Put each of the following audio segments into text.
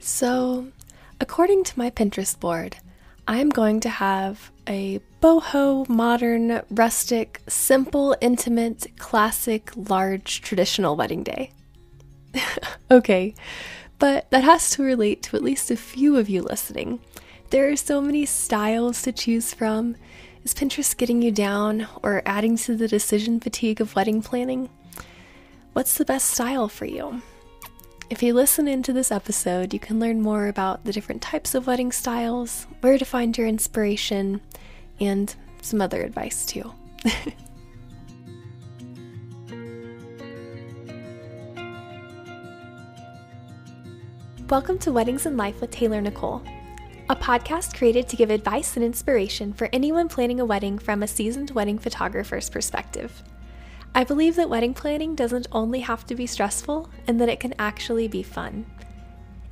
So, according to my Pinterest board, I'm going to have a boho, modern, rustic, simple, intimate, classic, large, traditional wedding day. okay, but that has to relate to at least a few of you listening. There are so many styles to choose from. Is Pinterest getting you down or adding to the decision fatigue of wedding planning? What's the best style for you? If you listen into this episode, you can learn more about the different types of wedding styles, where to find your inspiration, and some other advice too. Welcome to Weddings and Life with Taylor Nicole, a podcast created to give advice and inspiration for anyone planning a wedding from a seasoned wedding photographer's perspective. I believe that wedding planning doesn't only have to be stressful and that it can actually be fun.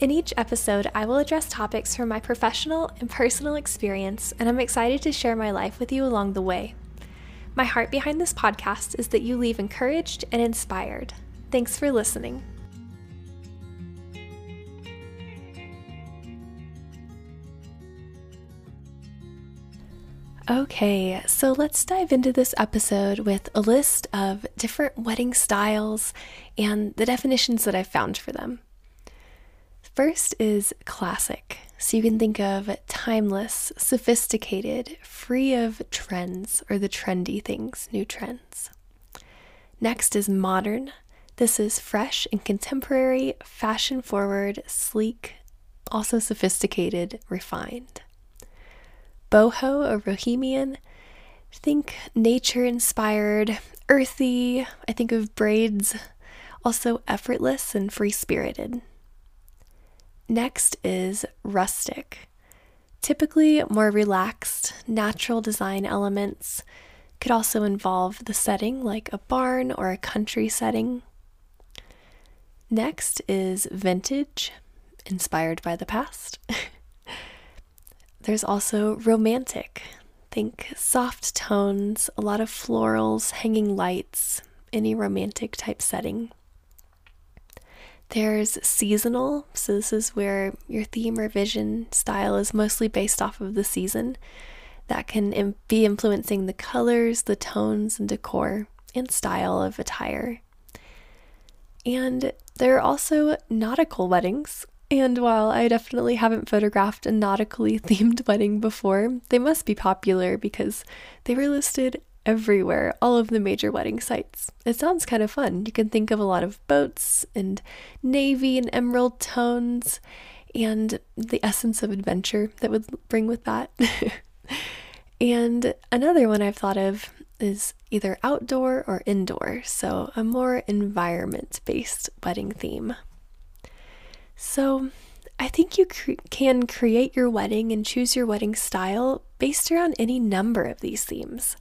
In each episode, I will address topics from my professional and personal experience, and I'm excited to share my life with you along the way. My heart behind this podcast is that you leave encouraged and inspired. Thanks for listening. Okay, so let's dive into this episode with a list of different wedding styles and the definitions that I've found for them. First is classic. So you can think of timeless, sophisticated, free of trends or the trendy things, new trends. Next is modern. This is fresh and contemporary, fashion forward, sleek, also sophisticated, refined boho or bohemian. Think nature inspired, earthy. I think of braids, also effortless and free spirited. Next is rustic. Typically more relaxed, natural design elements. Could also involve the setting, like a barn or a country setting. Next is vintage, inspired by the past. There's also romantic. Think soft tones, a lot of florals, hanging lights, any romantic type setting. There's seasonal, so this is where your theme or vision style is mostly based off of the season. That can be influencing the colors, the tones, and decor and style of attire. And there are also nautical weddings, and while I definitely haven't photographed a nautically themed wedding before, they must be popular because they were listed everywhere, all of the major wedding sites. It sounds kind of fun. You can think of a lot of boats and navy and emerald tones and the essence of adventure that would bring with that. and another one I've thought of is either outdoor or indoor, so a more environment based wedding theme. So, I think you cre- can create your wedding and choose your wedding style based around any number of these themes.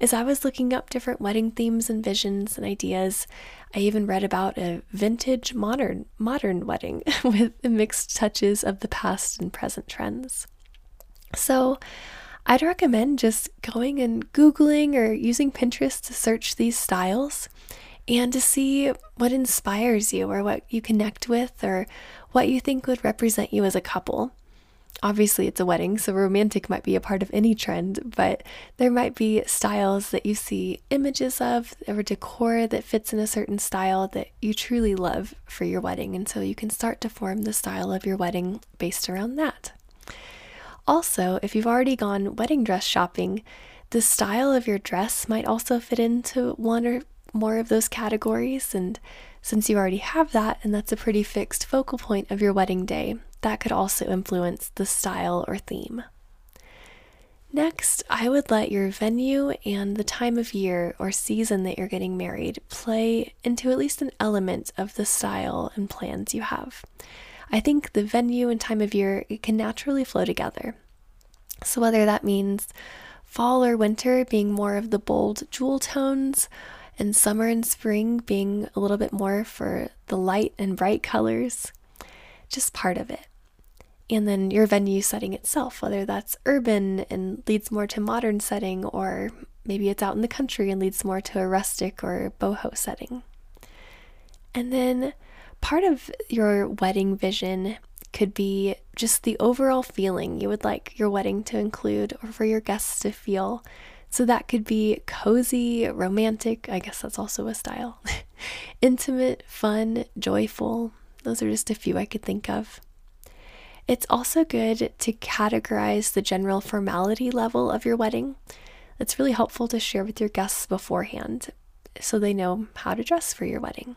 As I was looking up different wedding themes and visions and ideas, I even read about a vintage modern modern wedding with mixed touches of the past and present trends. So, I'd recommend just going and googling or using Pinterest to search these styles and to see what inspires you or what you connect with or what you think would represent you as a couple. Obviously, it's a wedding, so romantic might be a part of any trend, but there might be styles that you see images of or decor that fits in a certain style that you truly love for your wedding. And so you can start to form the style of your wedding based around that. Also, if you've already gone wedding dress shopping, the style of your dress might also fit into one or more of those categories. And since you already have that, and that's a pretty fixed focal point of your wedding day, that could also influence the style or theme. Next, I would let your venue and the time of year or season that you're getting married play into at least an element of the style and plans you have. I think the venue and time of year can naturally flow together. So whether that means fall or winter being more of the bold jewel tones, and summer and spring being a little bit more for the light and bright colors, just part of it. And then your venue setting itself, whether that's urban and leads more to modern setting, or maybe it's out in the country and leads more to a rustic or boho setting. And then part of your wedding vision could be just the overall feeling you would like your wedding to include or for your guests to feel. So that could be cozy, romantic, I guess that's also a style, intimate, fun, joyful. Those are just a few I could think of. It's also good to categorize the general formality level of your wedding. It's really helpful to share with your guests beforehand so they know how to dress for your wedding.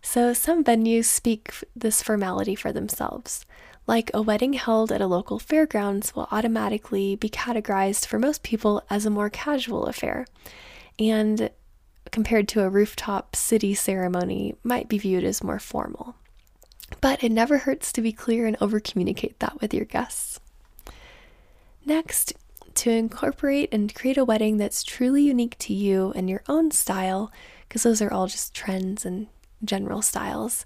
So, some venues speak this formality for themselves. Like a wedding held at a local fairgrounds will automatically be categorized for most people as a more casual affair, and compared to a rooftop city ceremony, might be viewed as more formal. But it never hurts to be clear and over communicate that with your guests. Next, to incorporate and create a wedding that's truly unique to you and your own style, because those are all just trends and general styles,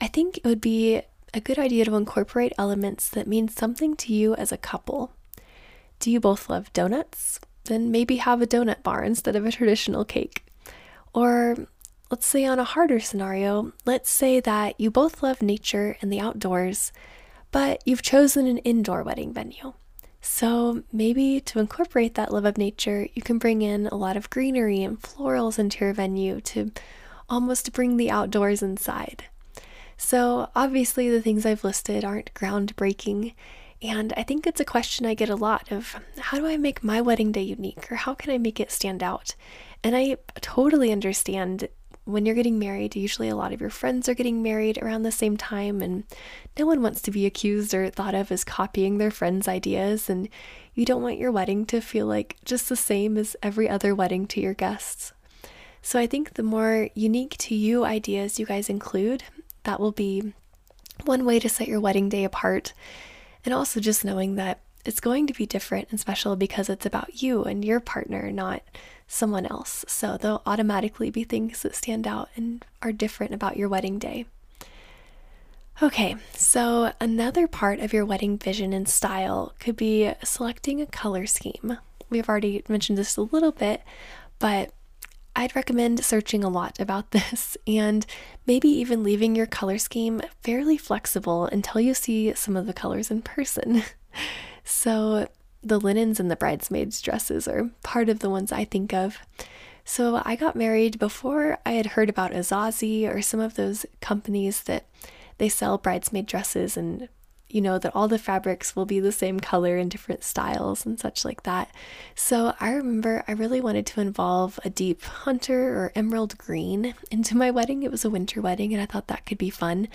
I think it would be a good idea to incorporate elements that mean something to you as a couple. Do you both love donuts? Then maybe have a donut bar instead of a traditional cake. Or let's say on a harder scenario, let's say that you both love nature and the outdoors, but you've chosen an indoor wedding venue. So maybe to incorporate that love of nature, you can bring in a lot of greenery and florals into your venue to almost bring the outdoors inside. So, obviously, the things I've listed aren't groundbreaking, and I think it's a question I get a lot of how do I make my wedding day unique or how can I make it stand out? And I totally understand when you're getting married, usually a lot of your friends are getting married around the same time, and no one wants to be accused or thought of as copying their friends' ideas. And you don't want your wedding to feel like just the same as every other wedding to your guests. So I think the more unique to you ideas you guys include, that will be one way to set your wedding day apart. And also just knowing that it's going to be different and special because it's about you and your partner, not someone else. So there'll automatically be things that stand out and are different about your wedding day. Okay, so another part of your wedding vision and style could be selecting a color scheme. We've already mentioned this a little bit, but I'd recommend searching a lot about this and maybe even leaving your color scheme fairly flexible until you see some of the colors in person. so, the linens and the bridesmaids' dresses are part of the ones I think of. So, I got married before I had heard about Azazie or some of those companies that they sell bridesmaid dresses and you know, that all the fabrics will be the same color in different styles and such like that. So I remember I really wanted to involve a deep hunter or emerald green into my wedding. It was a winter wedding and I thought that could be fun.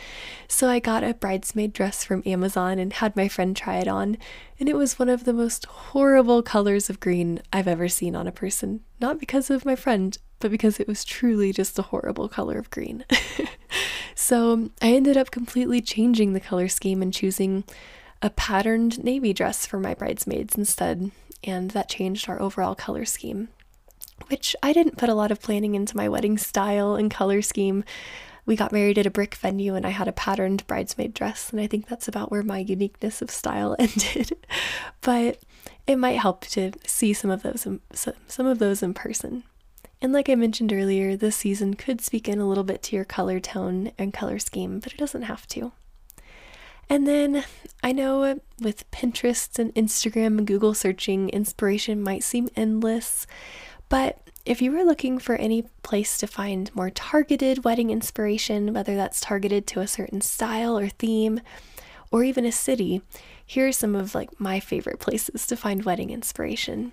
So I got a bridesmaid dress from Amazon and had my friend try it on. And it was one of the most horrible colors of green I've ever seen on a person. Not because of my friend, but because it was truly just a horrible color of green. so I ended up completely changing the color scheme and choosing a patterned navy dress for my bridesmaids instead, and that changed our overall color scheme. Which I didn't put a lot of planning into my wedding style and color scheme. We got married at a brick venue and I had a patterned bridesmaid dress, and I think that's about where my uniqueness of style ended. but it might help to see some of those some of those in person. And like I mentioned earlier, this season could speak in a little bit to your color tone and color scheme, but it doesn't have to. And then I know with Pinterest and Instagram and Google searching, inspiration might seem endless, but if you were looking for any place to find more targeted wedding inspiration, whether that's targeted to a certain style or theme, or even a city, here are some of like my favorite places to find wedding inspiration.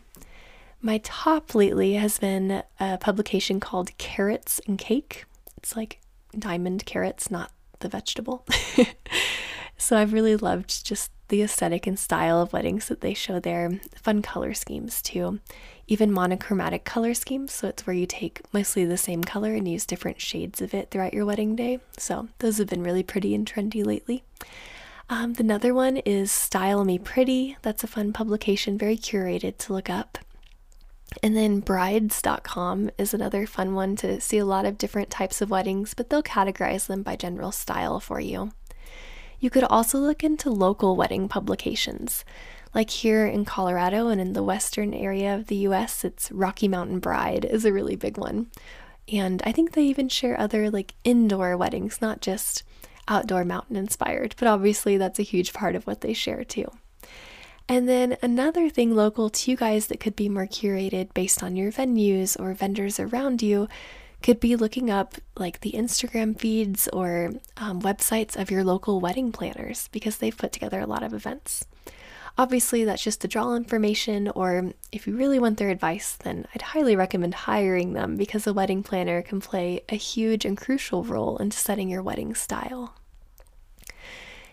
My top lately has been a publication called Carats and Cake. It's like diamond carats, not the vegetable. so I've really loved just the aesthetic and style of weddings that they show there. Fun color schemes too. Even monochromatic color schemes, so it's where you take mostly the same color and use different shades of it throughout your wedding day. So those have been really pretty and trendy lately. Um, another one is Style Me Pretty. That's a fun publication, very curated to look up. And then brides.com is another fun one to see a lot of different types of weddings, but they'll categorize them by general style for you. You could also look into local wedding publications. Like here in Colorado and in the western area of the US, it's Rocky Mountain Bride is a really big one. And I think they even share other like indoor weddings, not just outdoor mountain inspired, but obviously that's a huge part of what they share too. And then another thing local to you guys that could be more curated based on your venues or vendors around you could be looking up like the Instagram feeds or um, websites of your local wedding planners because they've put together a lot of events. Obviously, that's just to draw information, or if you really want their advice, then I'd highly recommend hiring them because a wedding planner can play a huge and crucial role in setting your wedding style.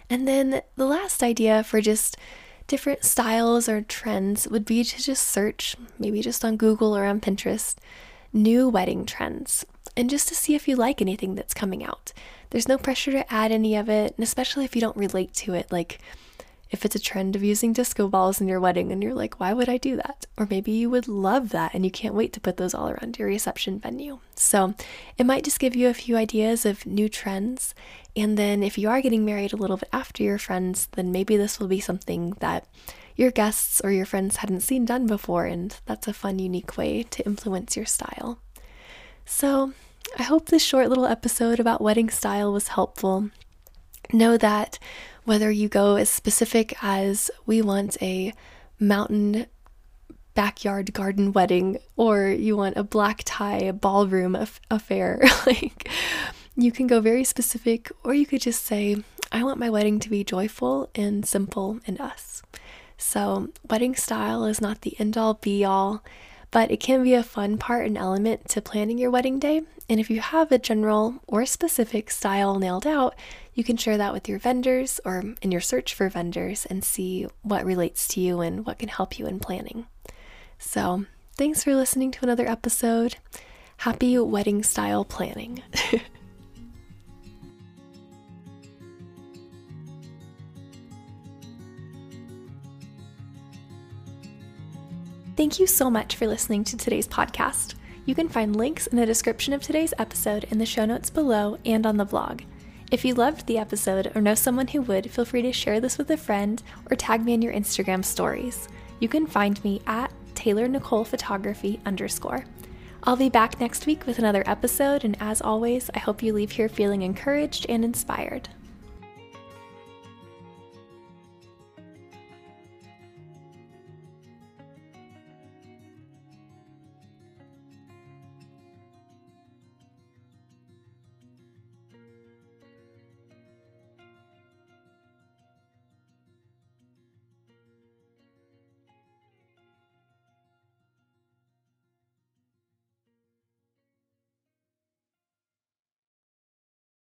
And then the last idea for just different styles or trends would be to just search, maybe just on Google or on Pinterest, new wedding trends and just to see if you like anything that's coming out. There's no pressure to add any of it, and especially if you don't relate to it. Like, if it's a trend of using disco balls in your wedding and you're like, why would I do that? Or maybe you would love that and you can't wait to put those all around your reception venue. So it might just give you a few ideas of new trends. And then if you are getting married a little bit after your friends, then maybe this will be something that your guests or your friends hadn't seen done before. And that's a fun, unique way to influence your style. So I hope this short little episode about wedding style was helpful. Know that whether you go as specific as we want a mountain backyard garden wedding or you want a black tie ballroom aff- affair like you can go very specific or you could just say i want my wedding to be joyful and simple and us so wedding style is not the end all be all but it can be a fun part and element to planning your wedding day. And if you have a general or specific style nailed out, you can share that with your vendors or in your search for vendors and see what relates to you and what can help you in planning. So, thanks for listening to another episode. Happy wedding style planning. Thank you so much for listening to today's podcast. You can find links in the description of today's episode in the show notes below and on the blog. If you loved the episode or know someone who would, feel free to share this with a friend or tag me in your Instagram stories. You can find me at Taylor Nicole Photography underscore. I'll be back next week with another episode, and as always, I hope you leave here feeling encouraged and inspired.